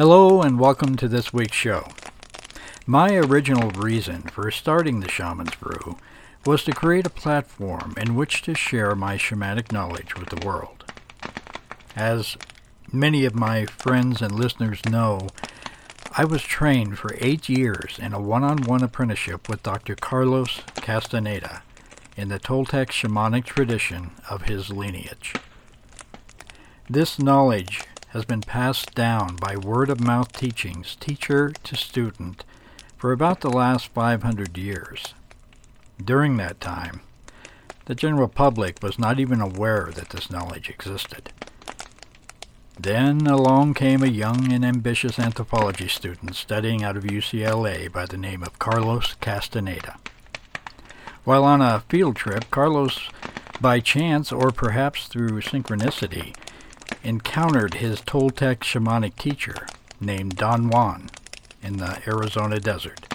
Hello and welcome to this week's show. My original reason for starting the Shaman's Brew was to create a platform in which to share my shamanic knowledge with the world. As many of my friends and listeners know, I was trained for eight years in a one-on-one apprenticeship with Dr. Carlos Castaneda in the Toltec shamanic tradition of his lineage. This knowledge has been passed down by word-of-mouth teachings, teacher to student, for about the last 500 years. During that time, the general public was not even aware that this knowledge existed. Then along came a young and ambitious anthropology student studying out of UCLA by the name of Carlos Castaneda. While on a field trip, Carlos, by chance or perhaps through synchronicity, encountered his Toltec shamanic teacher named Don Juan in the Arizona desert.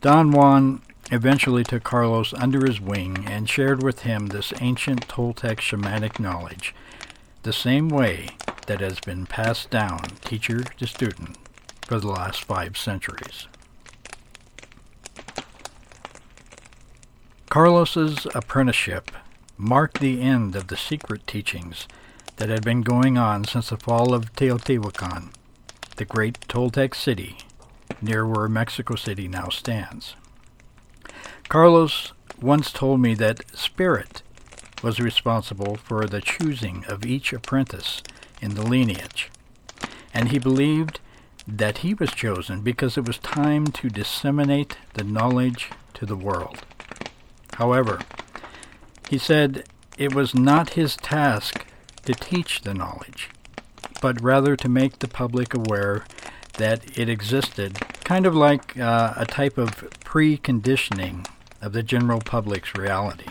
Don Juan eventually took Carlos under his wing and shared with him this ancient Toltec shamanic knowledge, the same way that has been passed down teacher to student for the last five centuries. Carlos's apprenticeship marked the end of the secret teachings that had been going on since the fall of Teotihuacan, the great Toltec city near where Mexico City now stands. Carlos once told me that spirit was responsible for the choosing of each apprentice in the lineage, and he believed that he was chosen because it was time to disseminate the knowledge to the world. However, he said it was not his task to teach the knowledge, but rather to make the public aware that it existed, kind of like uh, a type of preconditioning of the general public's reality.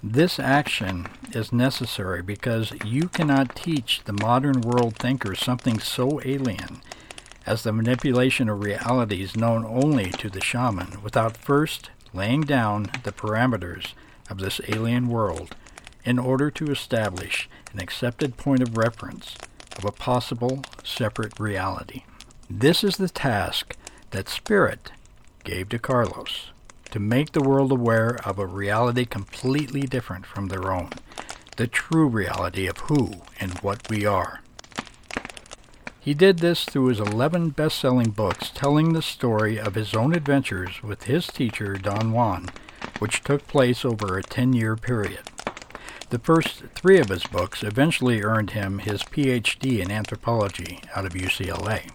This action is necessary because you cannot teach the modern world thinkers something so alien as the manipulation of realities known only to the shaman without first laying down the parameters of this alien world in order to establish an accepted point of reference of a possible separate reality. This is the task that Spirit gave to Carlos to make the world aware of a reality completely different from their own, the true reality of who and what we are. He did this through his 11 best-selling books telling the story of his own adventures with his teacher Don Juan which took place over a 10-year period. The first three of his books eventually earned him his PhD in anthropology out of UCLA.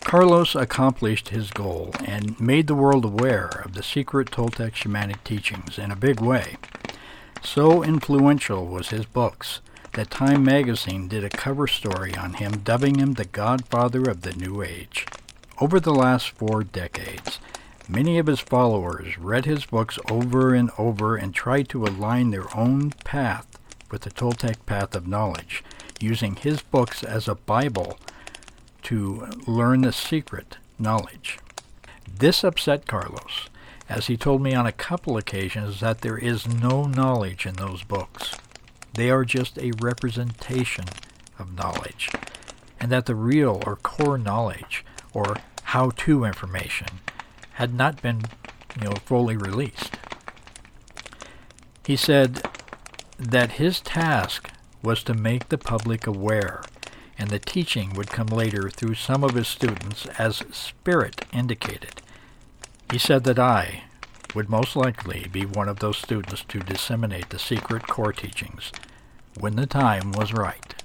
Carlos accomplished his goal and made the world aware of the secret Toltec shamanic teachings in a big way. So influential was his books that Time magazine did a cover story on him dubbing him the godfather of the New Age. Over the last four decades, Many of his followers read his books over and over and tried to align their own path with the Toltec path of knowledge, using his books as a Bible to learn the secret knowledge. This upset Carlos, as he told me on a couple occasions that there is no knowledge in those books. They are just a representation of knowledge, and that the real or core knowledge, or how-to information, had not been, you know, fully released. He said that his task was to make the public aware, and the teaching would come later through some of his students as Spirit indicated. He said that I would most likely be one of those students to disseminate the secret core teachings when the time was right.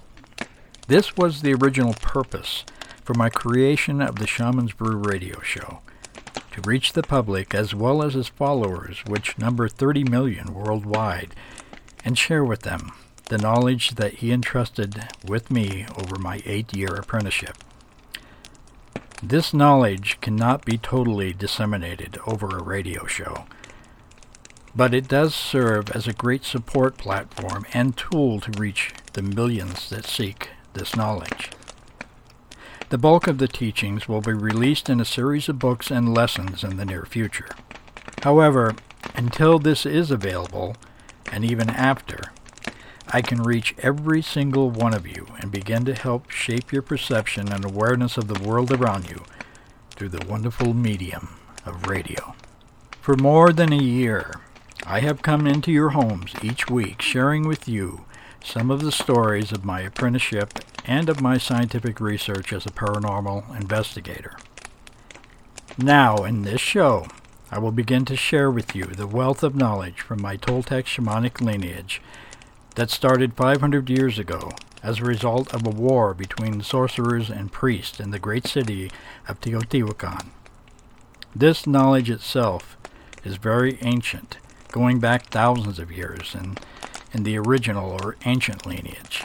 This was the original purpose for my creation of the Shaman's Brew radio show to reach the public as well as his followers, which number 30 million worldwide, and share with them the knowledge that he entrusted with me over my eight-year apprenticeship. This knowledge cannot be totally disseminated over a radio show, but it does serve as a great support platform and tool to reach the millions that seek this knowledge. The bulk of the teachings will be released in a series of books and lessons in the near future. However, until this is available, and even after, I can reach every single one of you and begin to help shape your perception and awareness of the world around you through the wonderful medium of radio. For more than a year, I have come into your homes each week sharing with you some of the stories of my apprenticeship and of my scientific research as a paranormal investigator. Now, in this show, I will begin to share with you the wealth of knowledge from my Toltec shamanic lineage that started 500 years ago as a result of a war between sorcerers and priests in the great city of Teotihuacan. This knowledge itself is very ancient, going back thousands of years in, in the original or ancient lineage.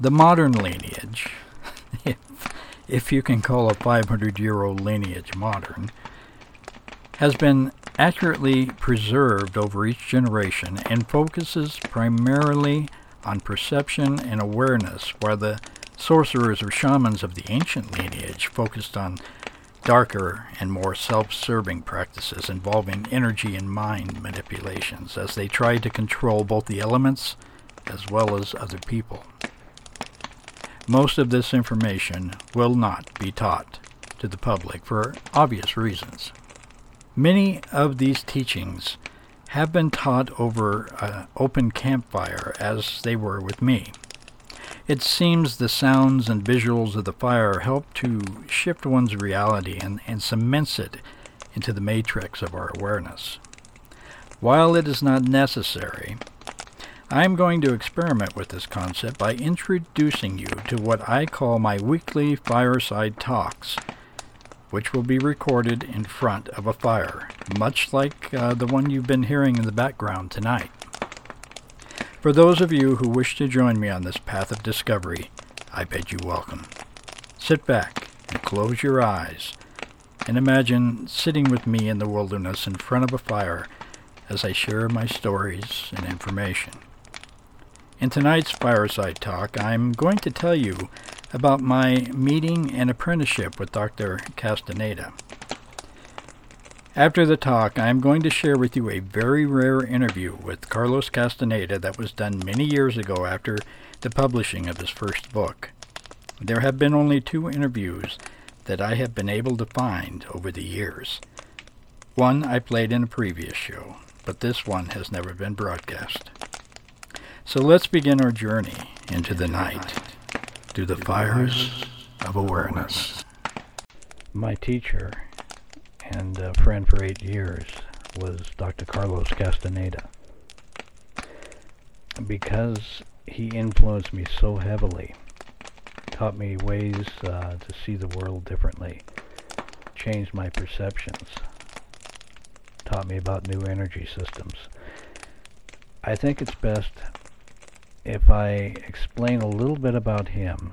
The modern lineage, if, if you can call a 500 year old lineage modern, has been accurately preserved over each generation and focuses primarily on perception and awareness, while the sorcerers or shamans of the ancient lineage focused on darker and more self serving practices involving energy and mind manipulations as they tried to control both the elements as well as other people. Most of this information will not be taught to the public for obvious reasons. Many of these teachings have been taught over an open campfire as they were with me. It seems the sounds and visuals of the fire help to shift one's reality and, and cements it into the matrix of our awareness. While it is not necessary, I am going to experiment with this concept by introducing you to what I call my weekly fireside talks, which will be recorded in front of a fire, much like uh, the one you've been hearing in the background tonight. For those of you who wish to join me on this path of discovery, I bid you welcome. Sit back and close your eyes and imagine sitting with me in the wilderness in front of a fire as I share my stories and information. In tonight's fireside talk, I'm going to tell you about my meeting and apprenticeship with Dr. Castaneda. After the talk, I am going to share with you a very rare interview with Carlos Castaneda that was done many years ago after the publishing of his first book. There have been only two interviews that I have been able to find over the years. One I played in a previous show, but this one has never been broadcast. So let's begin our journey into the night through the fires of awareness. My teacher and uh, friend for eight years was Dr. Carlos Castaneda. Because he influenced me so heavily, taught me ways uh, to see the world differently, changed my perceptions, taught me about new energy systems. I think it's best if I explain a little bit about him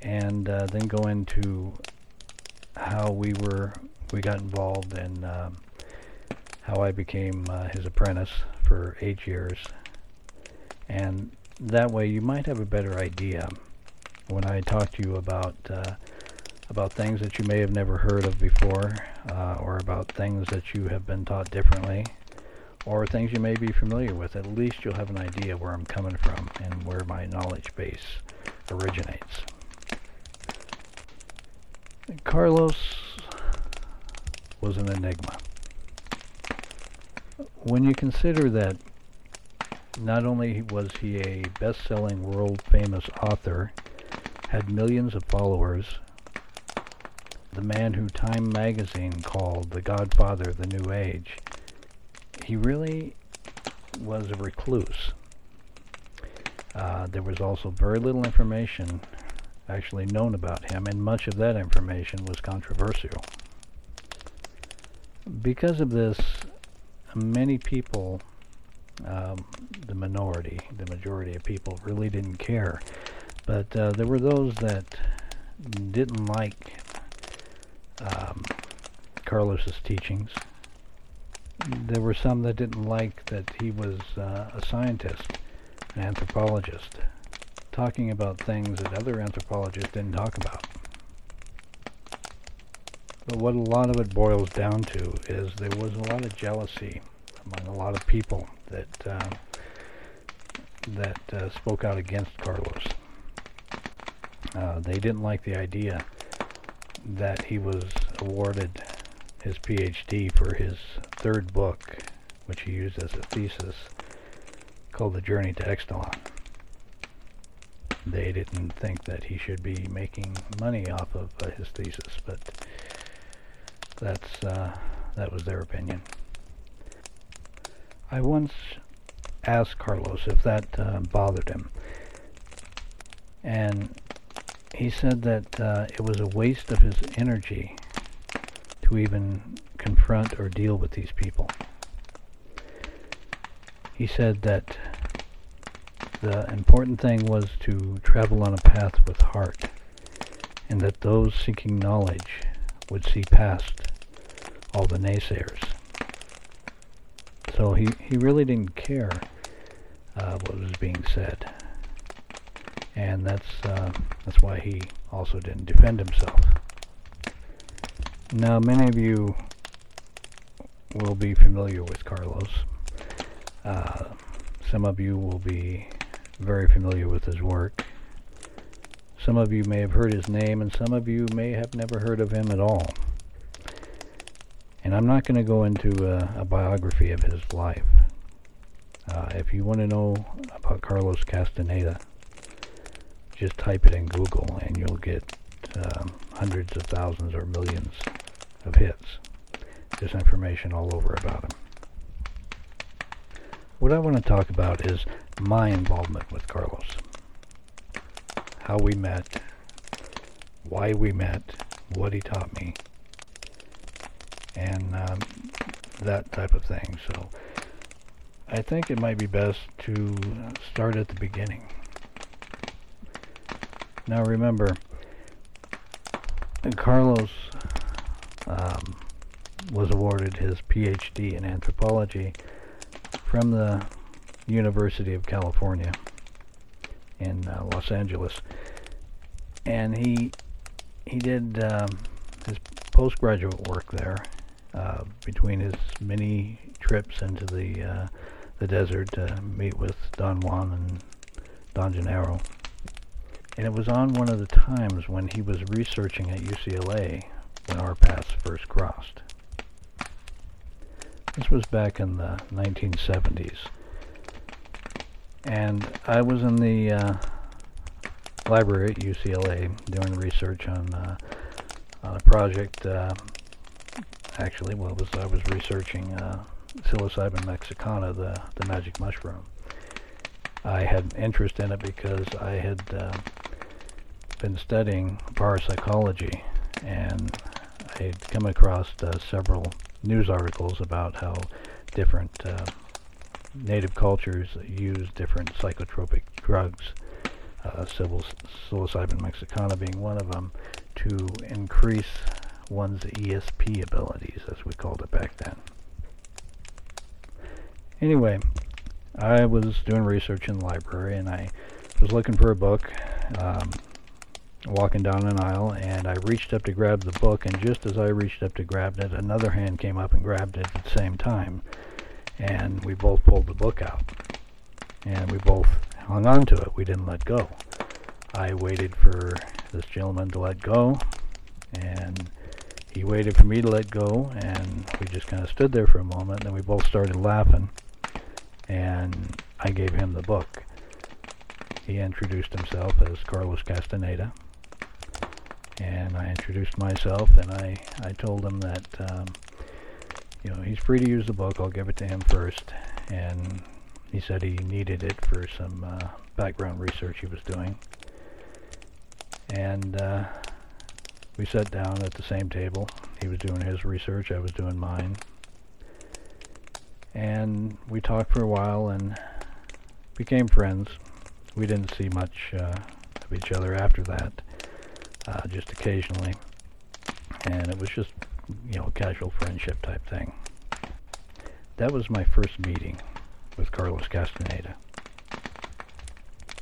and uh, then go into how we were we got involved and uh, how I became uh, his apprentice for eight years and that way you might have a better idea when I talk to you about uh, about things that you may have never heard of before uh, or about things that you have been taught differently or things you may be familiar with, at least you'll have an idea where I'm coming from and where my knowledge base originates. Carlos was an enigma. When you consider that not only was he a best-selling world-famous author, had millions of followers, the man who Time magazine called the godfather of the New Age, he really was a recluse. Uh, there was also very little information actually known about him, and much of that information was controversial. Because of this, many people um, the minority, the majority of people really didn't care. But uh, there were those that didn't like um, Carlos's teachings. There were some that didn't like that he was uh, a scientist, an anthropologist, talking about things that other anthropologists didn't talk about. But what a lot of it boils down to is there was a lot of jealousy among a lot of people that uh, that uh, spoke out against Carlos. Uh, they didn't like the idea that he was awarded his PhD for his third book, which he used as a thesis, called The Journey to Ixtlan. They didn't think that he should be making money off of uh, his thesis, but that's uh, that was their opinion. I once asked Carlos if that uh, bothered him, and he said that uh, it was a waste of his energy to even confront or deal with these people. He said that the important thing was to travel on a path with heart, and that those seeking knowledge would see past all the naysayers. So he, he really didn't care uh, what was being said. And that's, uh, that's why he also didn't defend himself. Now, many of you will be familiar with Carlos. Uh, some of you will be very familiar with his work. Some of you may have heard his name, and some of you may have never heard of him at all. And I'm not going to go into a, biography of his life. Uh, if you want to know about Carlos Castaneda, just type it in Google and you'll get um, hundreds of thousands or millions of hits. There's information all over about him. What I want to talk about is my involvement with Carlos. How we met, why we met, what he taught me, and um, that type of thing. So I think it might be best to start at the beginning. Now remember, Carlos um, was awarded his PhD in anthropology from the University of California in uh, Los Angeles, and he he did um, his postgraduate work there uh, between his many trips into the uh, the desert to meet with Don Juan and Don Genaro. And it was on one of the times when he was researching at UCLA when our paths first crossed. This was back in the 1970s. And I was in the uh, library at UCLA doing research on, uh, on a project uh, actually. Well, was I was researching uh, psilocybin mexicana, the the magic mushroom. I had interest in it because I had uh, been studying parapsychology, and I had come across uh, several news articles about how different uh, native cultures use different psychotropic drugs, uh, psilocybin mexicana being one of them, to increase one's ESP abilities, as we called it back then. Anyway, I was doing research in the library and I was looking for a book, um, walking down an aisle, and I reached up to grab the book, and just as I reached up to grab it, another hand came up and grabbed it at the same time, and we both pulled the book out, and we both hung on to it. We didn't let go. I waited for this gentleman to let go, and he waited for me to let go, and we just kind of stood there for a moment. Then we both started laughing, and I gave him the book. He introduced himself as Carlos Castaneda, and I introduced myself, and I, I told him that, um, you know, he's free to use the book. I'll give it to him first, and he said he needed it for some uh, background research he was doing. And uh, we sat down at the same table. He was doing his research, I was doing mine. And we talked for a while and became friends. We didn't see much uh, of each other after that, uh, just occasionally. And it was just, you know, a casual friendship type thing. That was my first meeting with Carlos Castaneda.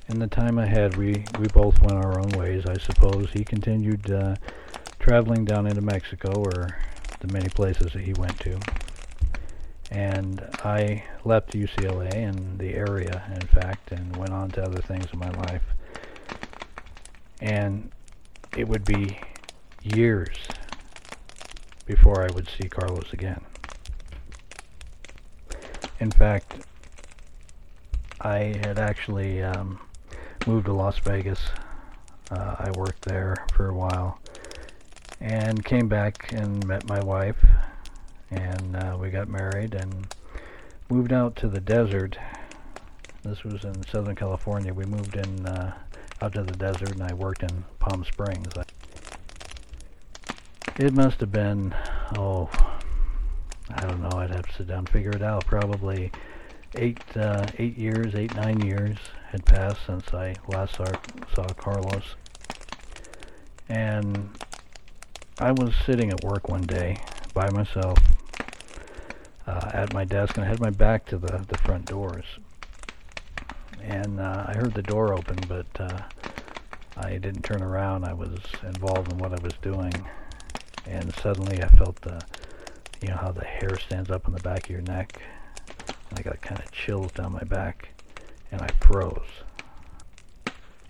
In the time ahead, we, we both went our own ways, I suppose. He continued uh, traveling down into Mexico or the many places that he went to. And I left UCLA and the area, in fact, and went on to other things in my life. And it would be years before I would see Carlos again. In fact, I had actually um, moved to Las Vegas. Uh, I worked there for a while and came back and met my wife and uh, we got married and moved out to the desert. This was in Southern California. We moved in uh, out to the desert and I worked in Palm Springs. It must have been, oh, I don't know. I'd have to sit down and figure it out. Probably eight, uh, eight years, eight, nine years had passed since I last saw, saw Carlos. And I was sitting at work one day by myself uh, at my desk, and I had my back to the, the front doors. And uh, I heard the door open, but uh, I didn't turn around. I was involved in what I was doing, and suddenly I felt the, you know, how the hair stands up on the back of your neck, and I got kind of chills down my back, and I froze.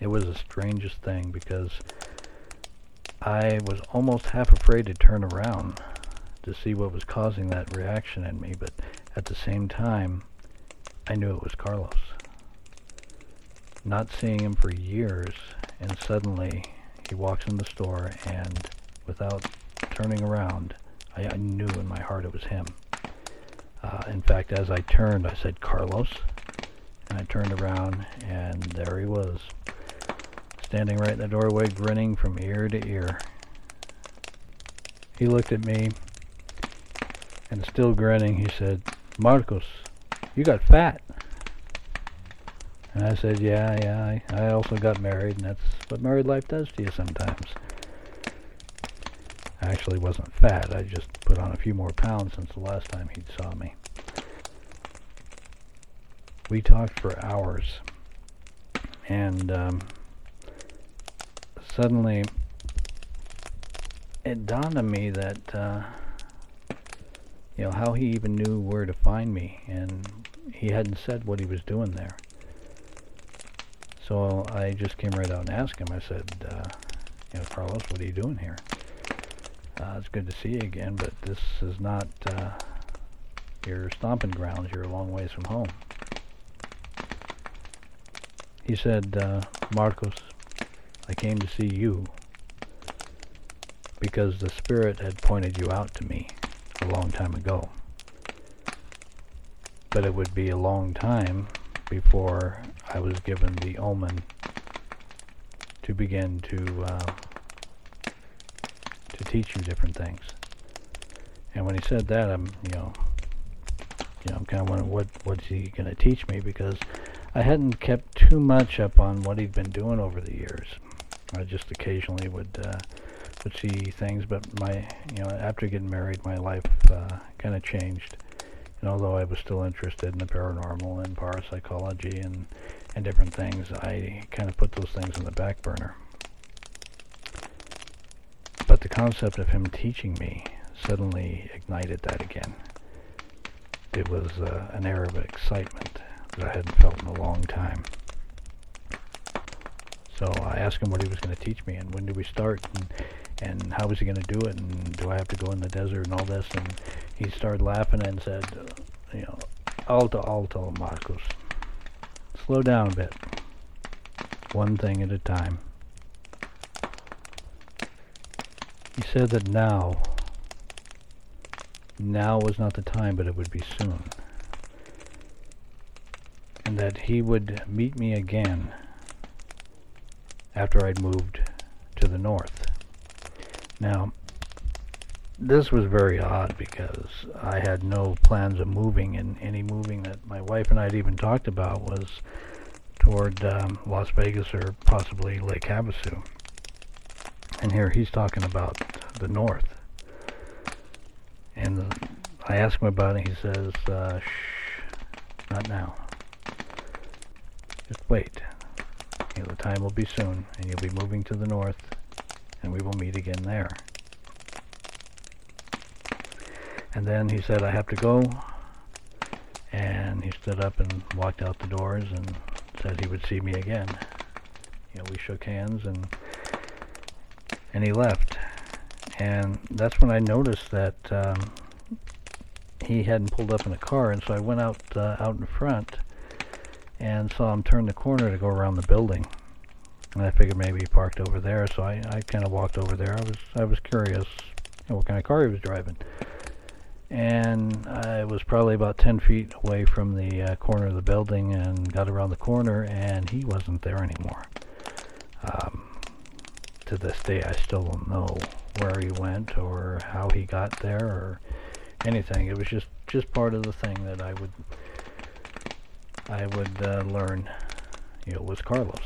It was the strangest thing because I was almost half afraid to turn around to see what was causing that reaction in me, but at the same time, I knew it was Carlos. Not seeing him for years, and suddenly he walks in the store, and without turning around, I, I knew in my heart it was him. Uh, in fact, as I turned, I said, Carlos. And I turned around, and there he was, standing right in the doorway, grinning from ear to ear. He looked at me, and still grinning, he said, Marcos, you got fat. And I said, yeah, yeah, I, I also got married, and that's what married life does to you sometimes. I actually wasn't fat. I just put on a few more pounds since the last time he saw me. We talked for hours, and um, suddenly it dawned on me that uh, you know, how he even knew where to find me, and he hadn't said what he was doing there. So I just came right out and asked him. I said, uh, you know, Carlos, what are you doing here? Uh, it's good to see you again, but this is not uh, your stomping grounds. You're a long ways from home. He said, uh, Marcos, I came to see you because the Spirit had pointed you out to me a long time ago. But it would be a long time before I was given the omen to begin to uh, to teach you different things. And when he said that, I'm you know you know I'm kind of wondering what what's he going to teach me because I hadn't kept too much up on what he'd been doing over the years. I just occasionally would. Uh, would see things, but my, you know, after getting married, my life uh, kind of changed. And although I was still interested in the paranormal and parapsychology and and different things, I kind of put those things in the back burner. But the concept of him teaching me suddenly ignited that again. It was uh, an air of excitement that I hadn't felt in a long time. So I asked him what he was going to teach me and when do we start. And and how was he going to do it and do I have to go in the desert and all this and he started laughing and said you know alto alto Marcos slow down a bit. One thing at a time. He said that now. Now was not the time but it would be soon. And that he would meet me again after I'd moved to the north. Now, this was very odd because I had no plans of moving, and any moving that my wife and I had even talked about was toward um, Las Vegas or possibly Lake Havasu. And here he's talking about the north. And I asked him about it. He says, uh, "Shh, not now. Just wait. You know, the time will be soon, and you'll be moving to the north, and we will meet again there." And then he said, I have to go. And he stood up and walked out the doors and said he would see me again. You know, we shook hands and and he left. And that's when I noticed that um, he hadn't pulled up in a car, and so I went out uh, out in front and saw him turn the corner to go around the building. And I figured maybe he parked over there, so I, I kind of walked over there. I was I was curious you know, what kind of car he was driving and I was probably about 10 feet away from the uh, corner of the building and got around the corner and he wasn't there anymore. Um, to this day I still don't know where he went or how he got there or anything. It was just, just part of the thing that I would I would uh, learn, know, was Carlos.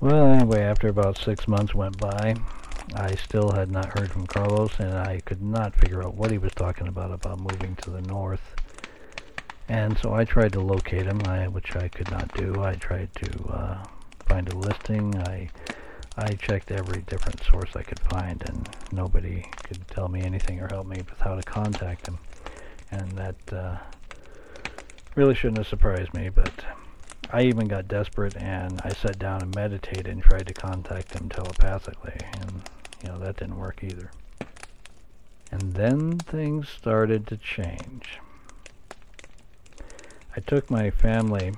Well, anyway, after about six months went by, I still had not heard from Carlos, and I could not figure out what he was talking about about moving to the north. And so I tried to locate him, I, which I could not do. I tried to uh, find a listing. I I checked every different source I could find, and nobody could tell me anything or help me with how to contact him. And that uh, really shouldn't have surprised me, but I even got desperate and I sat down and meditated and tried to contact him telepathically, and you know, that didn't work either. And then things started to change. I took my family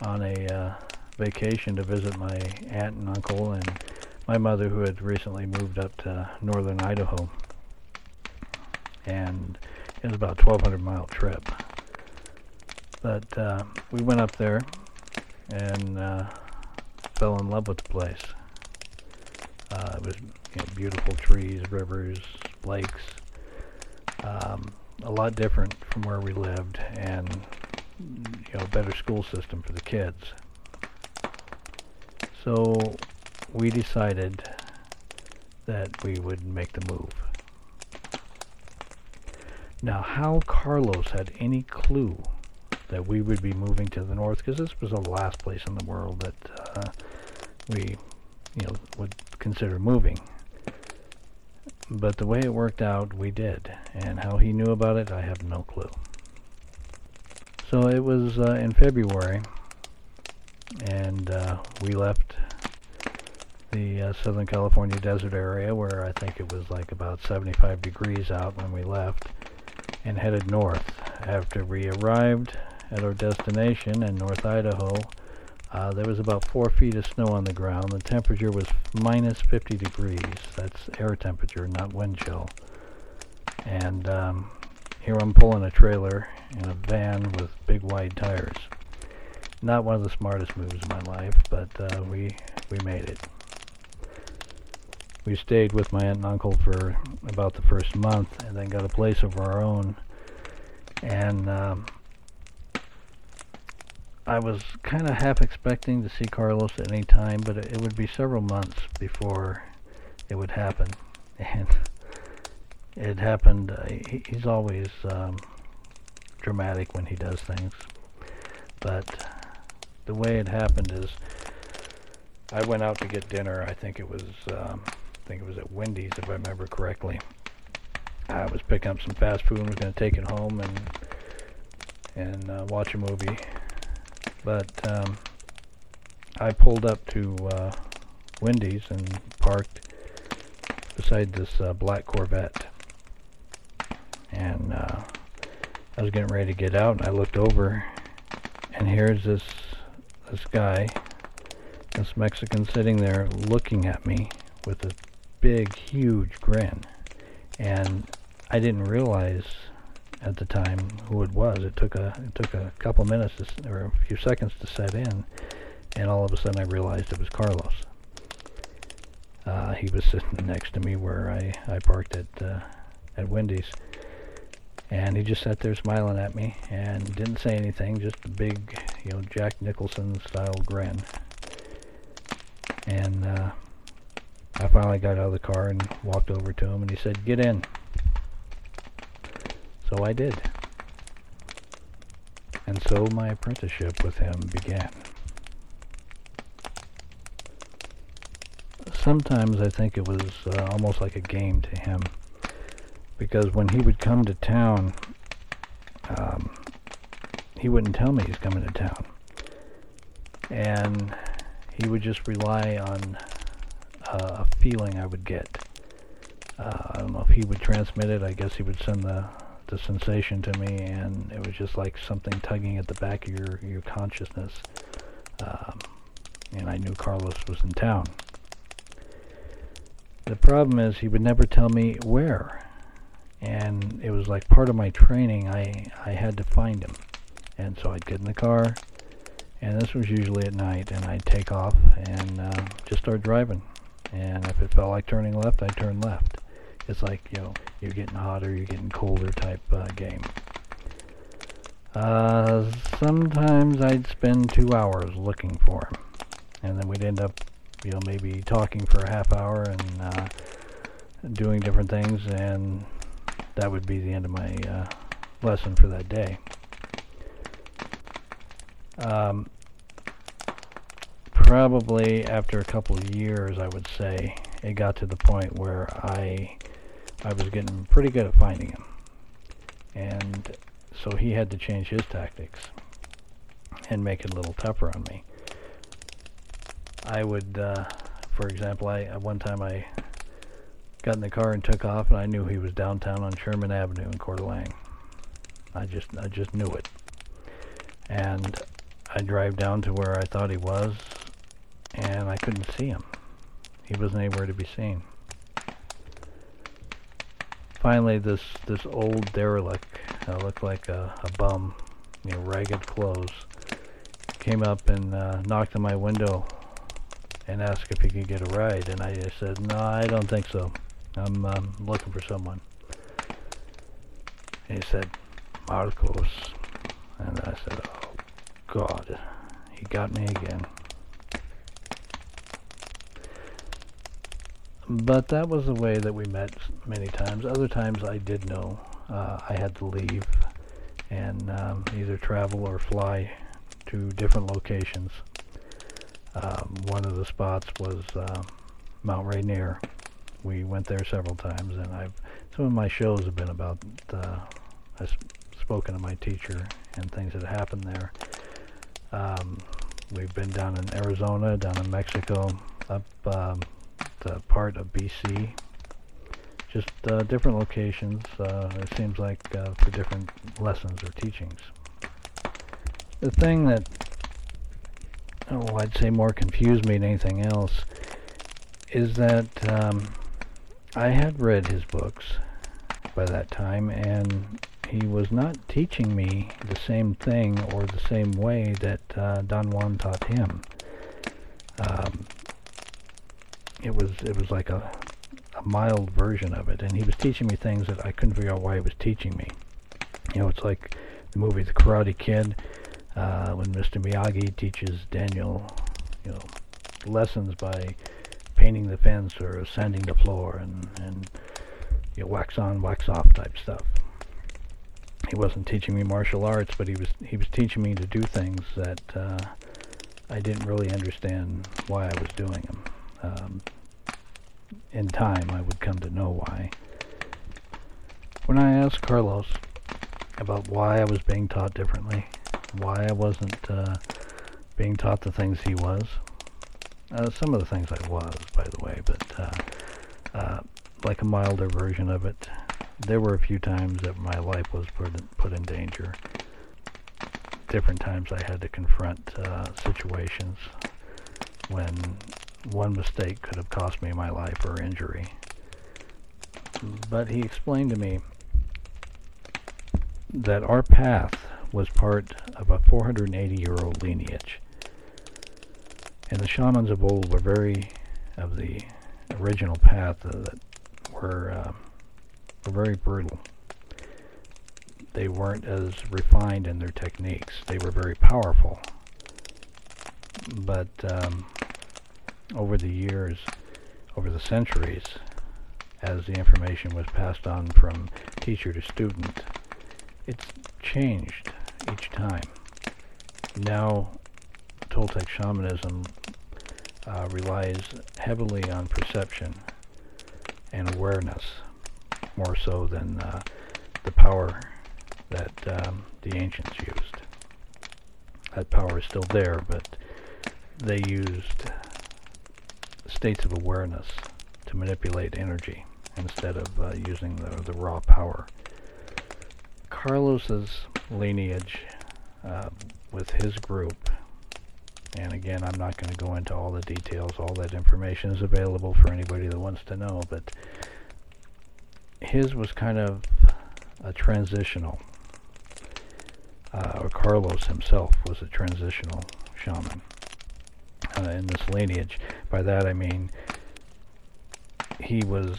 on a uh, vacation to visit my aunt and uncle and my mother who had recently moved up to northern Idaho. And it was about a 1200 mile trip. But uh, we went up there and uh, fell in love with the place. Uh, it was you know, beautiful trees, rivers, lakes. Um, a lot different from where we lived, and you know, better school system for the kids. So we decided that we would make the move. Now, how Carlos had any clue that we would be moving to the north, because this was the last place in the world that uh, we, you know, would consider moving. But the way it worked out, we did. And how he knew about it, I have no clue. So it was uh, in February, and uh, we left the uh, Southern California desert area where I think it was like about 75 degrees out when we left, and headed north. After we arrived at our destination in North Idaho, uh, there was about four feet of snow on the ground. The temperature was minus 50 degrees. That's air temperature, not wind chill. And um, here I'm pulling a trailer in a van with big wide tires. Not one of the smartest moves in my life, but uh, we we made it. We stayed with my aunt and uncle for about the first month, and then got a place of our own. And um, I was kind of half expecting to see Carlos at any time, but it, it would be several months before it would happen. And it happened. Uh, he, he's always um, dramatic when he does things, but the way it happened is I went out to get dinner. I think it was um, I think it was at Wendy's if I remember correctly. I was picking up some fast food and was going to take it home and and uh, watch a movie but um, I pulled up to uh, Wendy's and parked beside this uh, black Corvette. And uh, I was getting ready to get out, and I looked over, and here's this this guy, this Mexican, sitting there looking at me with a big, huge grin. And I didn't realize at the time who it was. It took a it took a couple minutes to, or a few seconds to set in, and all of a sudden I realized it was Carlos. Uh, he was sitting next to me where I, I parked at uh, at Wendy's. And he just sat there smiling at me and didn't say anything, just a big, you know, Jack Nicholson style grin. And uh, I finally got out of the car and walked over to him and he said, get in. So I did. And so my apprenticeship with him began. Sometimes I think it was uh, almost like a game to him because when he would come to town, um, he wouldn't tell me he's coming to town. And he would just rely on uh, a feeling I would get. Uh, I don't know if he would transmit it. I guess he would send the the sensation to me, and it was just like something tugging at the back of your your consciousness. Um, and I knew Carlos was in town. The problem is he would never tell me where, and it was like part of my training. I I had to find him, and so I'd get in the car, and this was usually at night, and I'd take off and uh, just start driving. And if it felt like turning left, I'd turn left. It's like, you know, you're getting hotter, you're getting colder type uh, game. Uh, sometimes I'd spend two hours looking for him. And then we'd end up, you know, maybe talking for a half hour and uh, doing different things. And that would be the end of my uh, lesson for that day. Um, probably after a couple of years, I would say, it got to the point where I I was getting pretty good at finding him. And so he had to change his tactics and make it a little tougher on me. I would, uh, for example, I at one time I got in the car and took off, and I knew he was downtown on Sherman Avenue in Coeur d'Alene. I just, I just knew it. And I drive down to where I thought he was, and I couldn't see him. He wasn't anywhere to be seen finally this this old derelict uh, looked like a, a bum, you know, ragged clothes, came up and uh, knocked on my window and asked if he could get a ride, and I said, no, I don't think so. I'm um, looking for someone. And he said, Marcos. And I said, oh, God, he got me again. But that was the way that we met many times. Other times I did know uh, I had to leave and um, either travel or fly to different locations. Um, one of the spots was uh, Mount Rainier. We went there several times, and I've some of my shows have been about. Uh, I've spoken to my teacher and things that happened there. Um, we've been down in Arizona, down in Mexico, up um, uh, part of BC. Just uh, different locations, uh, it seems like, uh, for different lessons or teachings. The thing that, oh, I'd say more confused me than anything else, is that um, I had read his books by that time, and he was not teaching me the same thing or the same way that uh, Don Juan taught him. Um, it was it was like a, a mild version of it, and he was teaching me things that I couldn't figure out why he was teaching me. You know, it's like the movie The Karate Kid, uh, when Mr. Miyagi teaches Daniel, you know, lessons by painting the fence or sanding the floor and and you know, wax on, wax off type stuff. He wasn't teaching me martial arts, but he was he was teaching me to do things that uh, I didn't really understand why I was doing them. Um, in time, I would come to know why. When I asked Carlos about why I was being taught differently, why I wasn't uh, being taught the things he was, uh, some of the things I was, by the way, but uh, uh like a milder version of it. There were a few times that my life was put in, put in danger. Different times I had to confront uh, situations when one mistake could have cost me my life or injury. But he explained to me that our path was part of a 480 year old lineage. And the shamans of old were very, of the original path that were, uh, were very brutal. They weren't as refined in their techniques. They were very powerful. But um, over the years, over the centuries, as the information was passed on from teacher to student, it's changed each time. Now, Toltec shamanism uh, relies heavily on perception and awareness, more so than uh, the power that um, the ancients used. That power is still there, but they used states of awareness to manipulate energy instead of uh, using the, the raw power. Carlos's lineage uh, with his group, and again, I'm not going to go into all the details. All that information is available for anybody that wants to know, but his was kind of a transitional, uh, or Carlos himself was a transitional shaman uh, in this lineage. By that I mean he was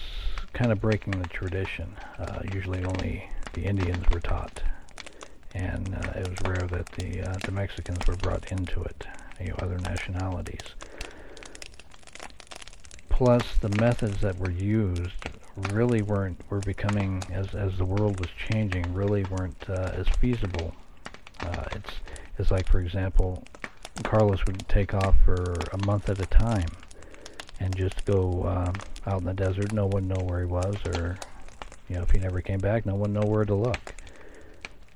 kind of breaking the tradition. Uh, usually only the Indians were taught, and uh, it was rare that the uh, the Mexicans were brought into it. You know, other nationalities. Plus, the methods that were used really weren't were becoming as as the world was changing really weren't uh, as feasible. Uh, it's it's like for example, Carlos would take off for a month at a time and just go um, out in the desert. No one know where he was, or you know, if he never came back, no one know where to look.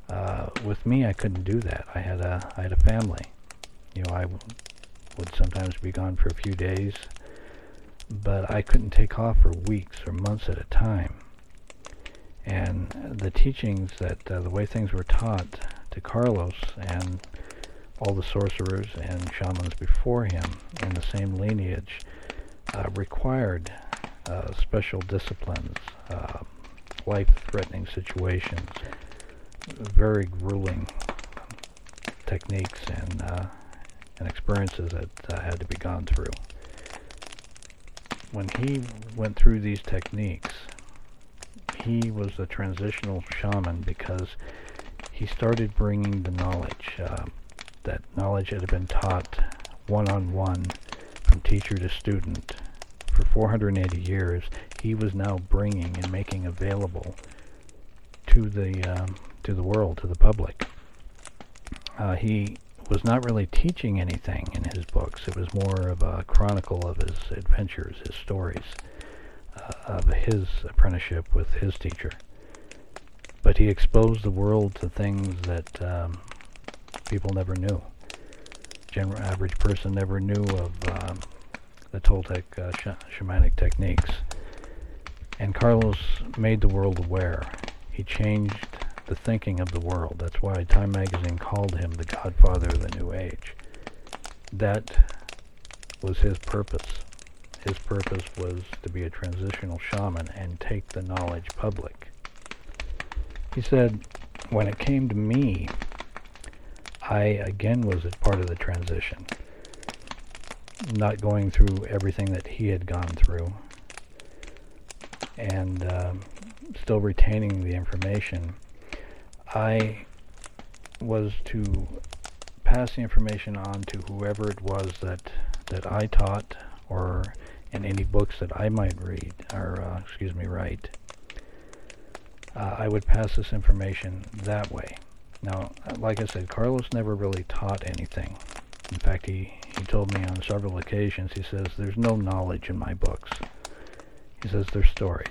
Uh, with me, I couldn't do that. I had a I had a family. You know, I would sometimes be gone for a few days, but I couldn't take off for weeks or months at a time. And the teachings that uh, the way things were taught to Carlos and all the sorcerers and shamans before him in the same lineage required uh, special disciplines, uh, life-threatening situations, very grueling techniques and uh, and experiences that uh, had to be gone through. When he went through these techniques, he was a transitional shaman because he started bringing the knowledge uh, that knowledge that had been taught one-on-one from teacher to student for 480 years, he was now bringing and making available to the um, to the world, to the public. Uh, he was not really teaching anything in his books. It was more of a chronicle of his adventures, his stories, uh, of his apprenticeship with his teacher. But he exposed the world to things that um, people never knew. General average person never knew of um, the Toltec uh, sh- shamanic techniques. And Carlos made the world aware. He changed the thinking of the world. That's why Time magazine called him the godfather of the New Age. That was his purpose. His purpose was to be a transitional shaman and take the knowledge public. He said, when it came to me, I again was a part of the transition not going through everything that he had gone through and um, still retaining the information, I was to pass the information on to whoever it was that, that I taught or in any books that I might read or uh, excuse me write. Uh, I would pass this information that way. Now, like I said, Carlos never really taught anything. In fact, he, he told me on several occasions, he says, there's no knowledge in my books. He says, they're stories.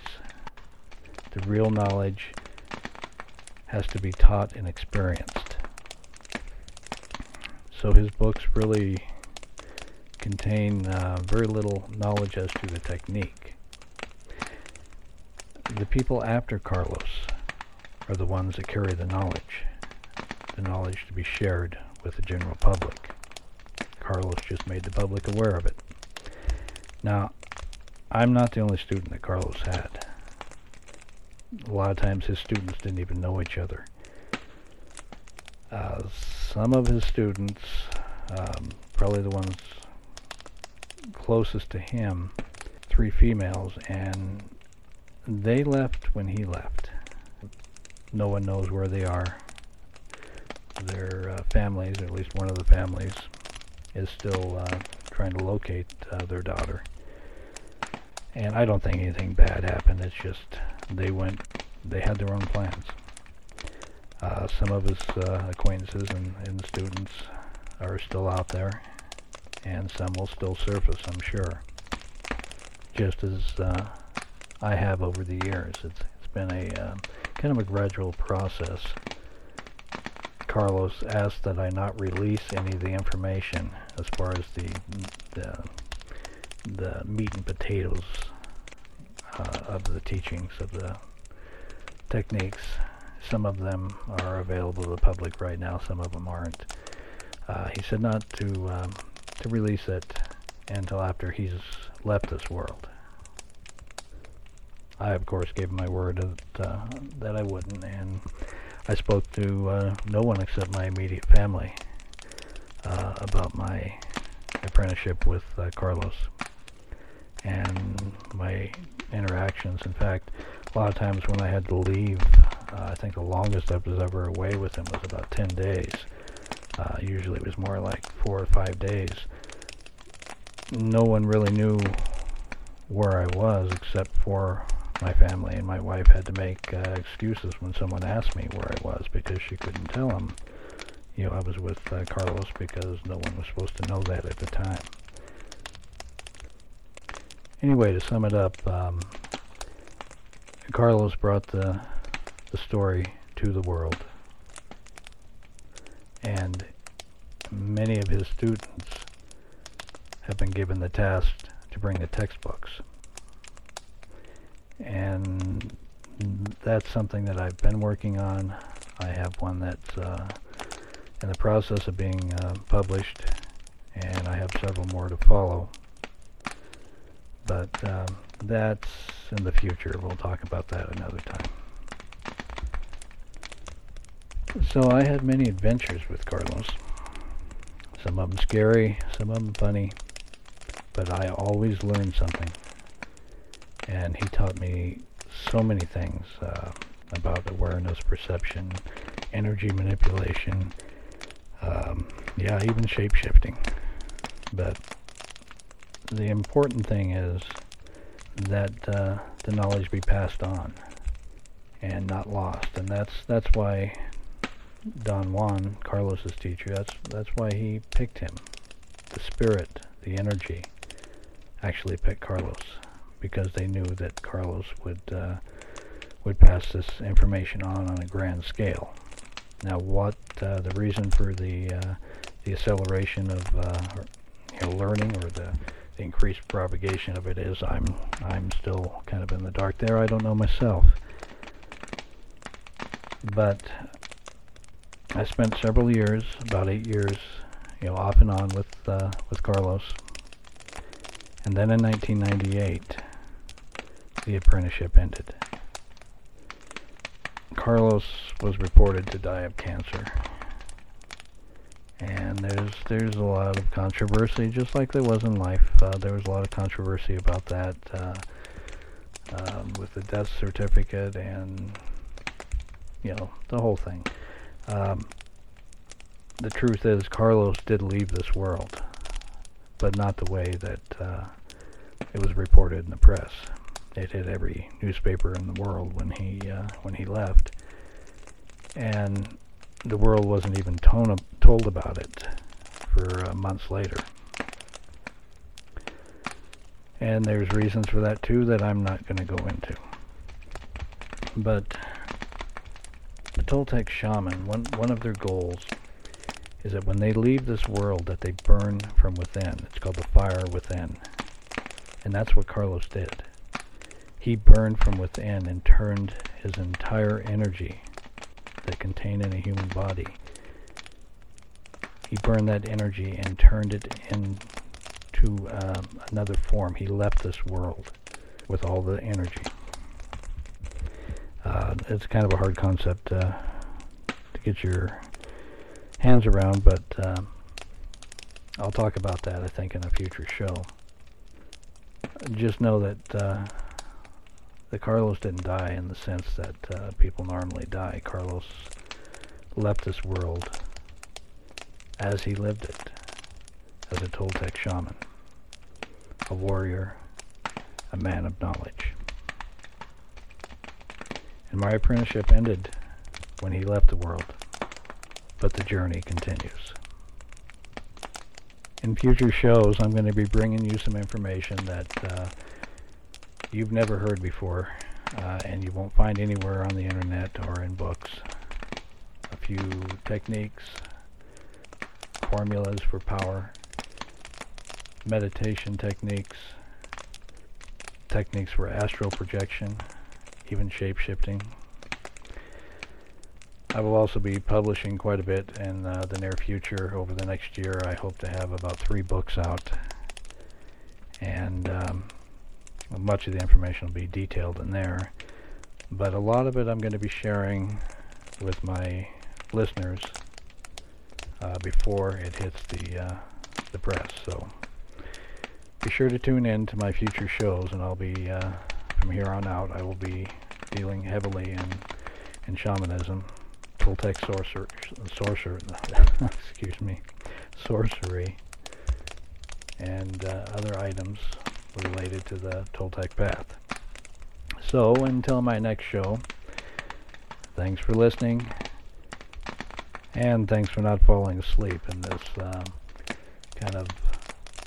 The real knowledge has to be taught and experienced. So his books really contain uh, very little knowledge as to the technique. The people after Carlos are the ones that carry the knowledge, the knowledge to be shared with the general public. Carlos just made the public aware of it. Now, I'm not the only student that Carlos had. A lot of times his students didn't even know each other. Uh, some of his students, um, probably the ones closest to him, three females, and they left when he left. No one knows where they are. Their uh, families, or at least one of the families, is still uh, trying to locate uh, their daughter. And I don't think anything bad happened. It's just they went, they had their own plans. Uh, some of his uh, acquaintances and, and students are still out there, and some will still surface, I'm sure. Just as uh, I have over the years. It's, it's been a uh, kind of a gradual process. Carlos asked that I not release any of the information as far as the the, the meat and potatoes uh, of the teachings of the techniques. Some of them are available to the public right now. Some of them aren't. Uh, he said not to um, to release it until after he's left this world. I, of course, gave my word that, uh, that I wouldn't, and I spoke to uh, no one except my immediate family uh, about my apprenticeship with uh, Carlos and my interactions. In fact, a lot of times when I had to leave, uh, I think the longest I was ever away with him was about 10 days. Uh, usually it was more like four or five days. No one really knew where I was except for my family and my wife had to make uh, excuses when someone asked me where I was because she couldn't tell them, you know, I was with uh, Carlos because no one was supposed to know that at the time. Anyway, to sum it up, um, Carlos brought the the story to the world, and many of his students have been given the task to bring the textbooks and that's something that I've been working on. I have one that's uh, in the process of being uh, published, and I have several more to follow. But um, that's in the future. We'll talk about that another time. So I had many adventures with Carlos. Some of them scary, some of them funny, but I always learned something and he taught me so many things uh, about awareness, perception, energy manipulation, um, yeah, even shape shifting. But the important thing is that uh, the knowledge be passed on and not lost, and that's that's why Don Juan, Carlos's teacher, that's that's why he picked him. The spirit, the energy, actually picked Carlos because they knew that Carlos would uh, would pass this information on on a grand scale. Now, what uh, the reason for the uh, the acceleration of uh, you know, learning or the, the increased propagation of it is, I'm I'm still kind of in the dark there. I don't know myself, but I spent several years, about eight years, you know, off and on with uh, with Carlos. And then in 1998, the apprenticeship ended. Carlos was reported to die of cancer. And there's there's a lot of controversy, just like there was in life. Uh, there was a lot of controversy about that uh, um, with the death certificate and you know the whole thing. Um, the truth is, Carlos did leave this world, but not the way that uh, it was reported in the press it hit every newspaper in the world when he uh, when he left, and the world wasn't even tone- told about it for uh, months later. And there's reasons for that too that I'm not going to go into. But the Toltec shaman, one one of their goals is that when they leave this world, that they burn from within. It's called the fire within, and that's what Carlos did. He burned from within and turned his entire energy that contained in a human body. He burned that energy and turned it into um, another form. He left this world with all the energy. Uh, it's kind of a hard concept uh, to get your hands around, but um, I'll talk about that, I think, in a future show just know that uh, that Carlos didn't die in the sense that uh, people normally die. Carlos left this world as he lived it, as a Toltec shaman, a warrior, a man of knowledge. And my apprenticeship ended when he left the world, but the journey continues. In future shows, I'm going to be bringing you some information that uh, you've never heard before, uh, and you won't find anywhere on the internet or in books. A few techniques, formulas for power, meditation techniques, techniques for astral projection, even shape shifting. I will also be publishing quite a bit in uh, the near future. Over the next year, I hope to have about three books out, and um, much of the information will be detailed in there. But a lot of it I'm going to be sharing with my listeners uh, before it hits the uh, the press. So be sure to tune in to my future shows, and I'll be uh, from here on out. I will be dealing heavily in in shamanism, Toltec sorcerer, sorcerer, excuse me, sorcery, and uh, other items related to the Toltec path. So until my next show, thanks for listening, and thanks for not falling asleep in this um, kind of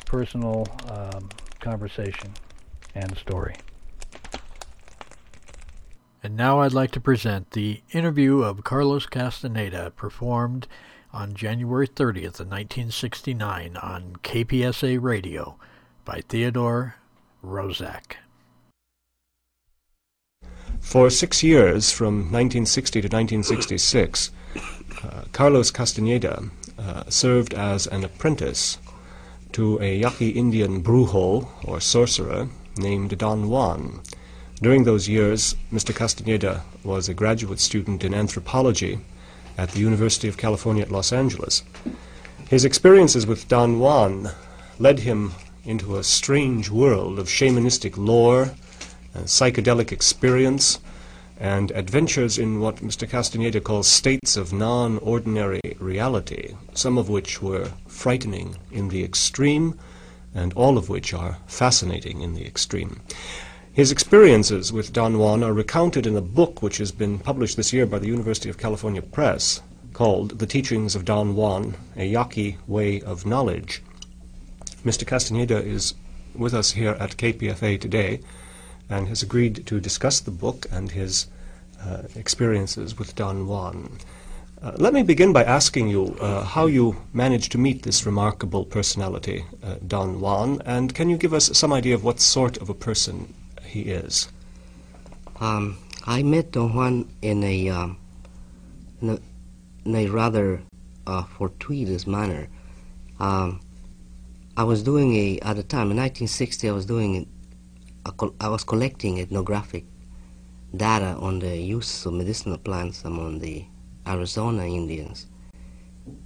personal um, conversation and story. And now I'd like to present the interview of Carlos Castaneda performed on January 30th of 1969 on KPFA Radio by Theodore Roszak. For six years, from 1960 to 1966, uh, Carlos Castaneda uh, served as an apprentice to a Yaqui Indian brujo, or sorcerer, named Don Juan, during those years, Mr. Castaneda was a graduate student in anthropology at the University of California at Los Angeles. His experiences with Don Juan led him into a strange world of shamanistic lore, psychedelic experience, and adventures in what Mr. Castaneda calls states of non ordinary reality, some of which were frightening in the extreme, and all of which are fascinating in the extreme. His experiences with Don Juan are recounted in a book which has been published this year by the University of California Press called The Teachings of Don Juan, A Yaqui Way of Knowledge. Mr. Castaneda is with us here at KPFA today and has agreed to discuss the book and his uh, experiences with Don Juan. Uh, let me begin by asking you uh, how you managed to meet this remarkable personality, uh, Don Juan, and can you give us some idea of what sort of a person he is? Um, I met Don Juan in a, um, in a, in a rather uh, fortuitous manner. Um, I was doing a at the time in 1960. I was doing I was collecting ethnographic data on the use of medicinal plants among the Arizona Indians,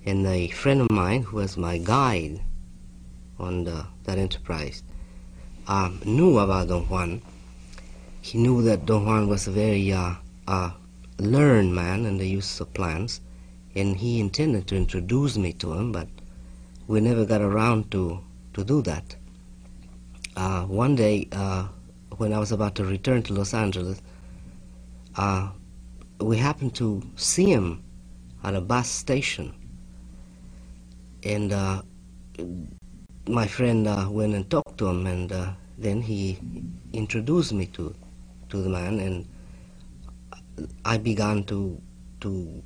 and a friend of mine who was my guide on the, that enterprise um, knew about Don Juan he knew that Don Juan was a very uh, uh, learned man in the use of plants, and he intended to introduce me to him, but we never got around to, to do that. Uh, one day, uh, when I was about to return to Los Angeles, uh, we happened to see him at a bus station, and uh, my friend went and talked to him, and then he introduced me to to the man, and I began to to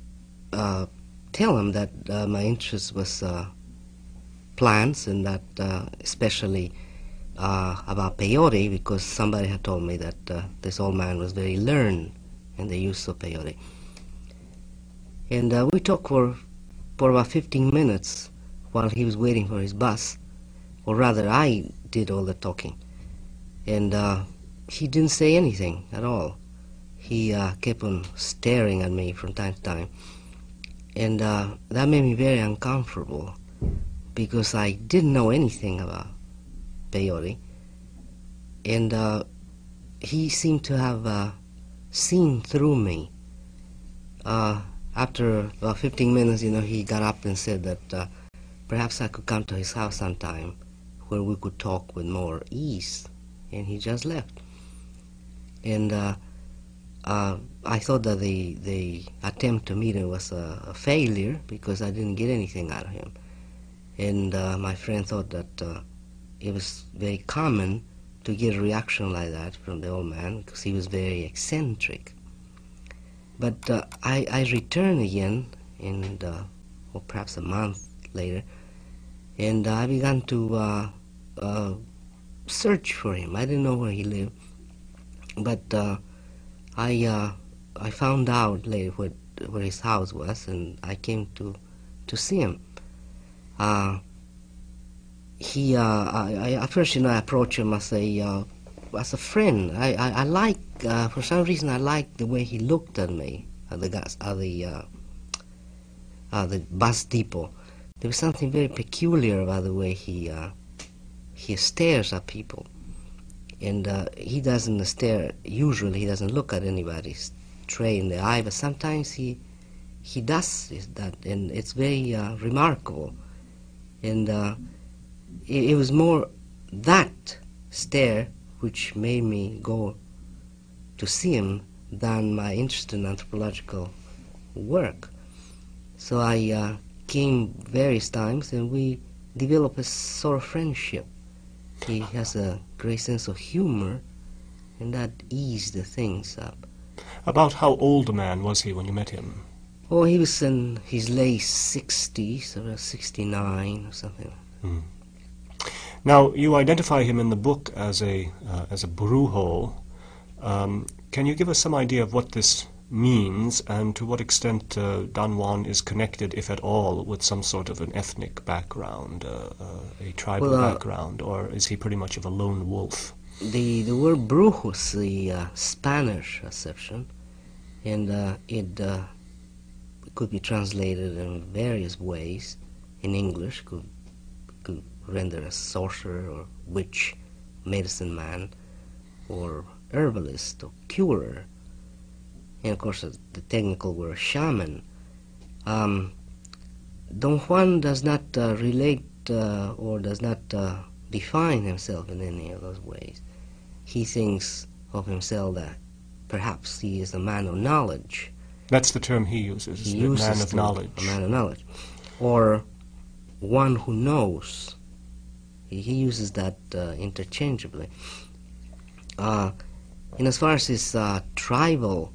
uh, tell him that uh, my interest was uh, plants, and that uh, especially uh, about peyote, because somebody had told me that uh, this old man was very learned in the use of peyote. And we talked for for about 15 minutes while he was waiting for his bus, or rather, I did all the talking, and he didn't say anything at all. He uh, kept on staring at me from time to time. And uh, that made me very uncomfortable because I didn't know anything about peyote. and uh, he seemed to have uh, seen through me. Uh, after about 15 minutes, you know, he got up and said that uh, perhaps I could come to his house sometime where we could talk with more ease, and he just left. And uh, uh, I thought that the, the attempt to meet him was a, a, failure because I didn't get anything out of him. And uh, my friend thought that uh, it was very common to get a reaction like that from the old man because he was very eccentric. But uh, I, I returned again, and uh, perhaps a month later, and I began to uh, uh, search for him. I didn't know where he lived, but uh, I uh, I found out later where where his house was, and I came to to see him. He I, I, at first you know I approached him as a as a friend. I, I, I like, uh, for some reason, I liked the way he looked at me at the gas, at the, uh, at the bus depot. There was something very peculiar about the way he, uh, he stares at people. And uh, he doesn't stare, usually he doesn't look at anybody straight in the eye, but sometimes he, he does that, and it's very uh, remarkable. And uh, it, it was more that stare which made me go to see him than my interest in anthropological work. So I uh, came various times and we developed a sort of friendship. He has a great sense of humor and that eased the things up. About how old a man was he when you met him? Oh, he was in his late 60s, around 69 or something. Mm. Now, you identify him in the book as a, uh, as a brujo. Um, can you give us some idea of what this means and to what extent uh, Don Juan is connected, if at all, with some sort of an ethnic background, uh, uh a tribal well, uh, background, or is he pretty much of a lone wolf? The, the word brujo is the uh, Spanish acception, and it could be translated in various ways. In English, could could render a sorcerer or witch, medicine man, or herbalist or curer. And of course, the technical word shaman. Um, Don Juan does not uh, relate uh, or does not uh, define himself in any of those ways. He thinks of himself that perhaps he is a man of knowledge. That's the term he uses, he uses man of knowledge. A man of knowledge. Or one who knows he, he uses that uh, interchangeably. Uh, and as far as his uh, tribal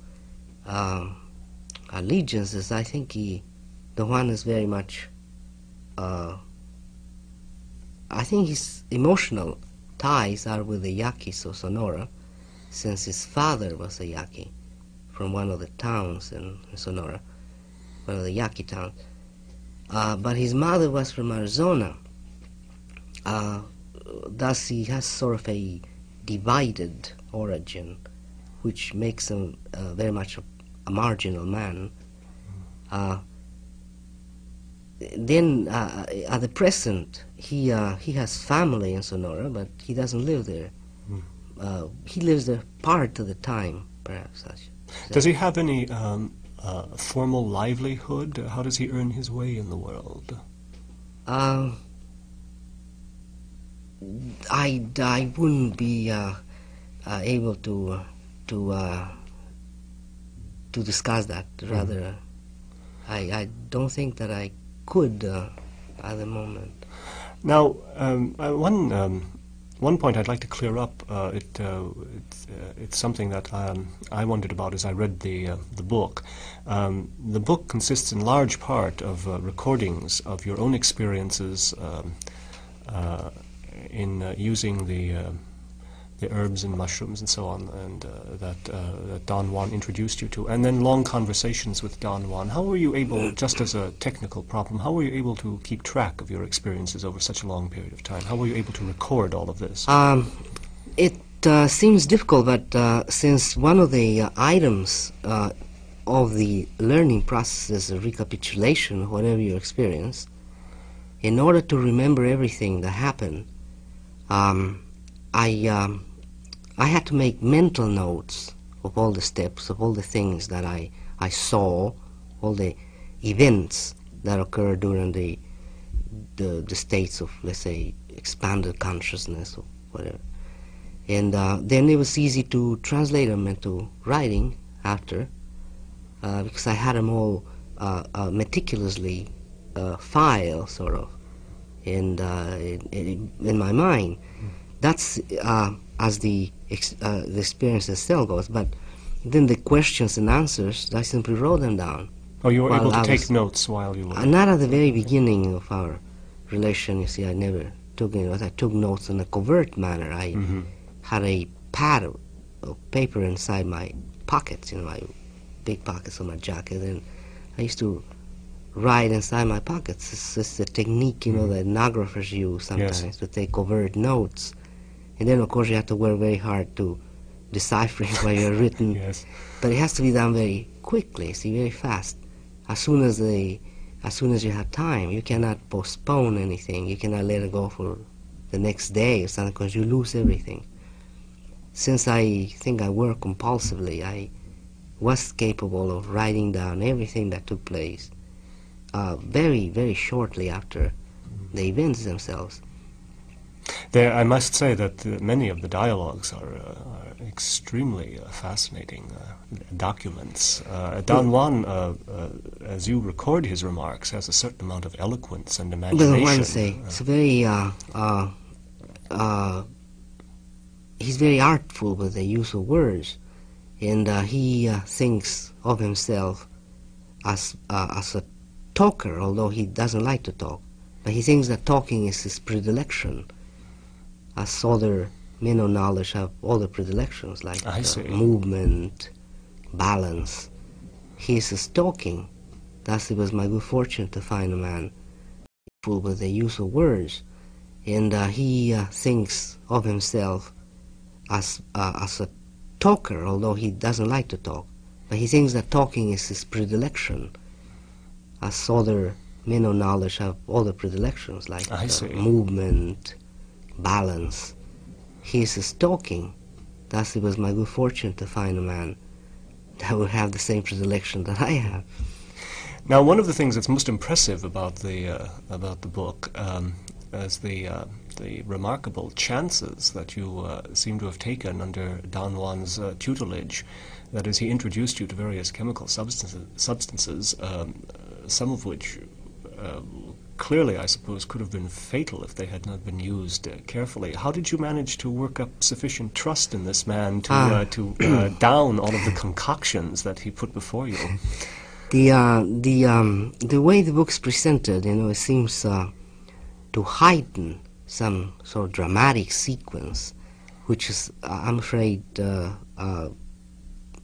um, allegiances, I think he, the one is very much. Uh, I think his emotional ties are with the Yaquis of Sonora, since his father was a Yaqui from one of the towns in Sonora, one of the Yaqui towns. Uh, but his mother was from Arizona, uh, thus, he has sort of a divided origin, which makes him uh, very much a, a marginal man. Uh, then, uh, at the present, he uh, he has family in Sonora, but he doesn't live there. Mm. he lives there part of the time, perhaps. Does he have any um, formal livelihood? How does he earn his way in the world? I, I wouldn't be uh, uh, able to uh, to uh, to discuss that. Rather, mm. I, I don't think that I could uh, at the moment. Now, um, uh, one um, one point I'd like to clear up. it, it's, it's something that um, I wondered about as I read the the book. Um, the book consists in large part of recordings of your own experiences. Um, in uh, using the uh, the herbs and mushrooms and so on, and uh, that, uh, that Don Juan introduced you to, and then long conversations with Don Juan. How were you able, just as a technical problem, how were you able to keep track of your experiences over such a long period of time? How were you able to record all of this? Um, it uh, seems difficult, but uh, since one of the items of the learning process is a recapitulation of whatever you experience, in order to remember everything that happened, um, I um, I had to make mental notes of all the steps, of all the things that I, I saw, all the events that occurred during the, the, the states of, let's say, expanded consciousness or whatever. And uh, then it was easy to translate them into writing after, uh, because I had them all uh, uh meticulously uh, filed, sort of, and uh, in, in, in, my mind. That's as the the experience itself goes. But then the questions and answers, I simply wrote them down. Oh, you were able to I take notes while you were. Not at the very beginning of our relation. You see, I never took any notes. I took notes in a covert manner. I mm-hmm. Had a pad of, of, paper inside my pockets, you know, my big pockets of my jacket, and I used to write inside my pockets. It's just a technique, you know, mm-hmm. that ethnographers use sometimes yes. to take covert notes. And then, of course, you have to work very hard to deciphering what you're written. yes. But it has to be done very quickly, see, very fast. As soon as the, as soon as you have time, you cannot postpone anything. You cannot let it go for the next day or something because you lose everything. Since I think I work compulsively, I was capable of writing down everything that took place uh, very, very shortly after the events themselves. There, I must say that uh, many of the dialogues are, uh, are extremely uh, fascinating uh, documents. Uh, Don Juan, uh, as you record his remarks, has a certain amount of eloquence and imagination. Well, one say it's very. He's very artful with the use of words, and he thinks of himself as as a talker, although he doesn't like to talk. But he thinks that talking is his predilection as other men of knowledge have other predilections like uh, movement, balance. He is stalking. Thus, it was my good fortune to find a man full with the use of words, and uh, he uh, thinks of himself as uh, as a talker, although he doesn't like to talk. But he thinks that talking is his predilection, as other men of knowledge have other predilections like uh, movement, balance. He is stalking. Thus, it was my good fortune to find a man that would have the same predilection that I have. Now, one of the things that's most impressive about the uh, about the book um, is the uh, the remarkable chances that you uh, seem to have taken under Don Juan's uh, tutelage. That is, he introduced you to various chemical substances, substances um, some of which uh, clearly, I suppose, could have been fatal if they had not been used uh, carefully. How did you manage to work up sufficient trust in this man to ah. uh, to uh, down all of the concoctions that he put before you? The uh, the um, the way the book's presented, you know, it seems uh, to heighten some sort of dramatic sequence, which is, I'm afraid,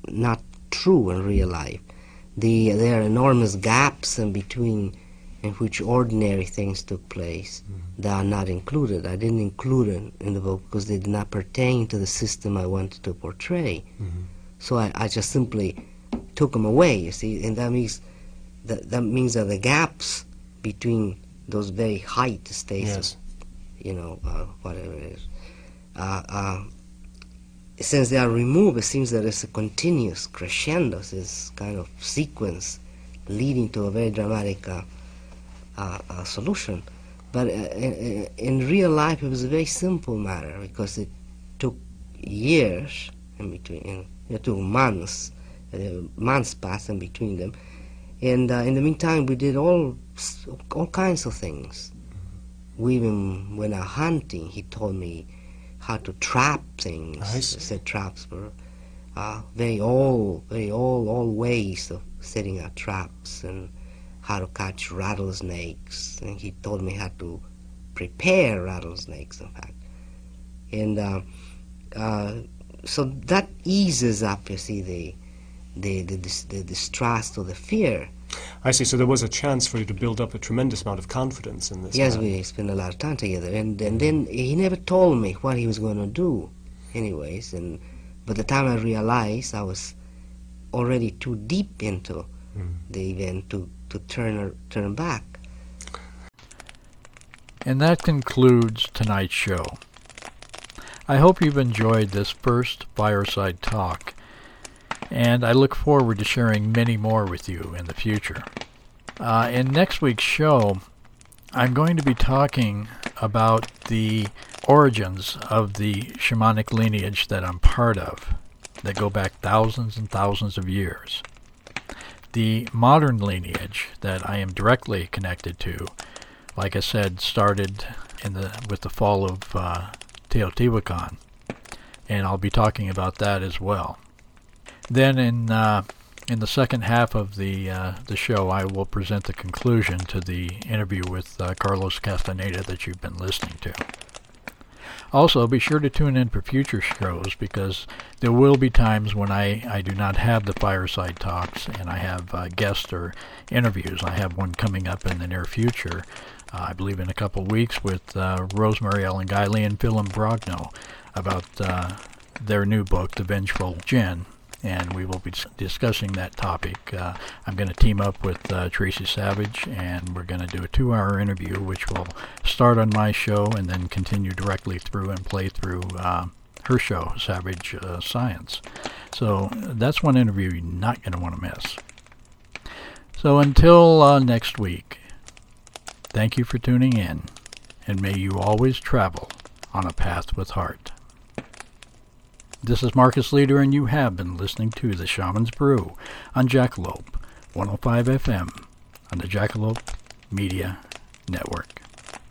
not true in real life. The there are enormous gaps in between in which ordinary things took place mm-hmm. that are not included. I didn't include them in the book because they did not pertain to the system I wanted to portray. Mm-hmm. So I, I, just simply took them away, you see, and that means that, that means that the gaps between those very high states, yes. You know, uh, whatever it is, uh, uh, since they are removed, it seems that it's a continuous crescendo, this kind of sequence leading to a very dramatic uh, a, solution. But uh, in, in, real life, it was a very simple matter because it took years in between, it took months, uh, months passed in between them. And uh, in the meantime, we did all all kinds of things. We even went out hunting. He told me how to trap things. I said traps were uh, very old, very old, old ways of setting out traps and how to catch rattlesnakes, and he told me how to prepare rattlesnakes, in fact. And uh, uh, so that eases up, you see, the, the, the, the, the distrust or the fear. I see. So there was a chance for you to build up a tremendous amount of confidence in this. Yes, man. we spent a lot of time together, and and then he never told me what he was going to do, anyways. And by the time I realized, I was already too deep into mm. the event to to turn turn back. And that concludes tonight's show. I hope you've enjoyed this first fireside talk, and I look forward to sharing many more with you in the future. Uh, in next week's show, I'm going to be talking about the origins of the shamanic lineage that I'm part of, that go back thousands and thousands of years. The modern lineage that I am directly connected to, like I said, started in the with the fall of uh, Teotihuacan, and I'll be talking about that as well. Then in uh, in the second half of the uh, the show, I will present the conclusion to the interview with uh, Carlos Castaneda that you've been listening to. Also, be sure to tune in for future shows because there will be times when I, I do not have the fireside talks and I have uh, guests or interviews. I have one coming up in the near future, uh, I believe in a couple weeks, with uh, Rosemary Ellen Guiley and Phil Imbrogno about uh, their new book, The Vengeful Djinn and we will be discussing that topic. Uh, I'm going to team up with uh, Tracy Savage, and we're going to do a two-hour interview, which will start on my show and then continue directly through and play through uh, her show, Savage uh, Science. So that's one interview you're not going to want to miss. So until uh, next week, thank you for tuning in, and may you always travel on a path with heart. This is Marcus Leader, and you have been listening to The Shaman's Brew on Jackalope 105 FM on the Jackalope Media Network.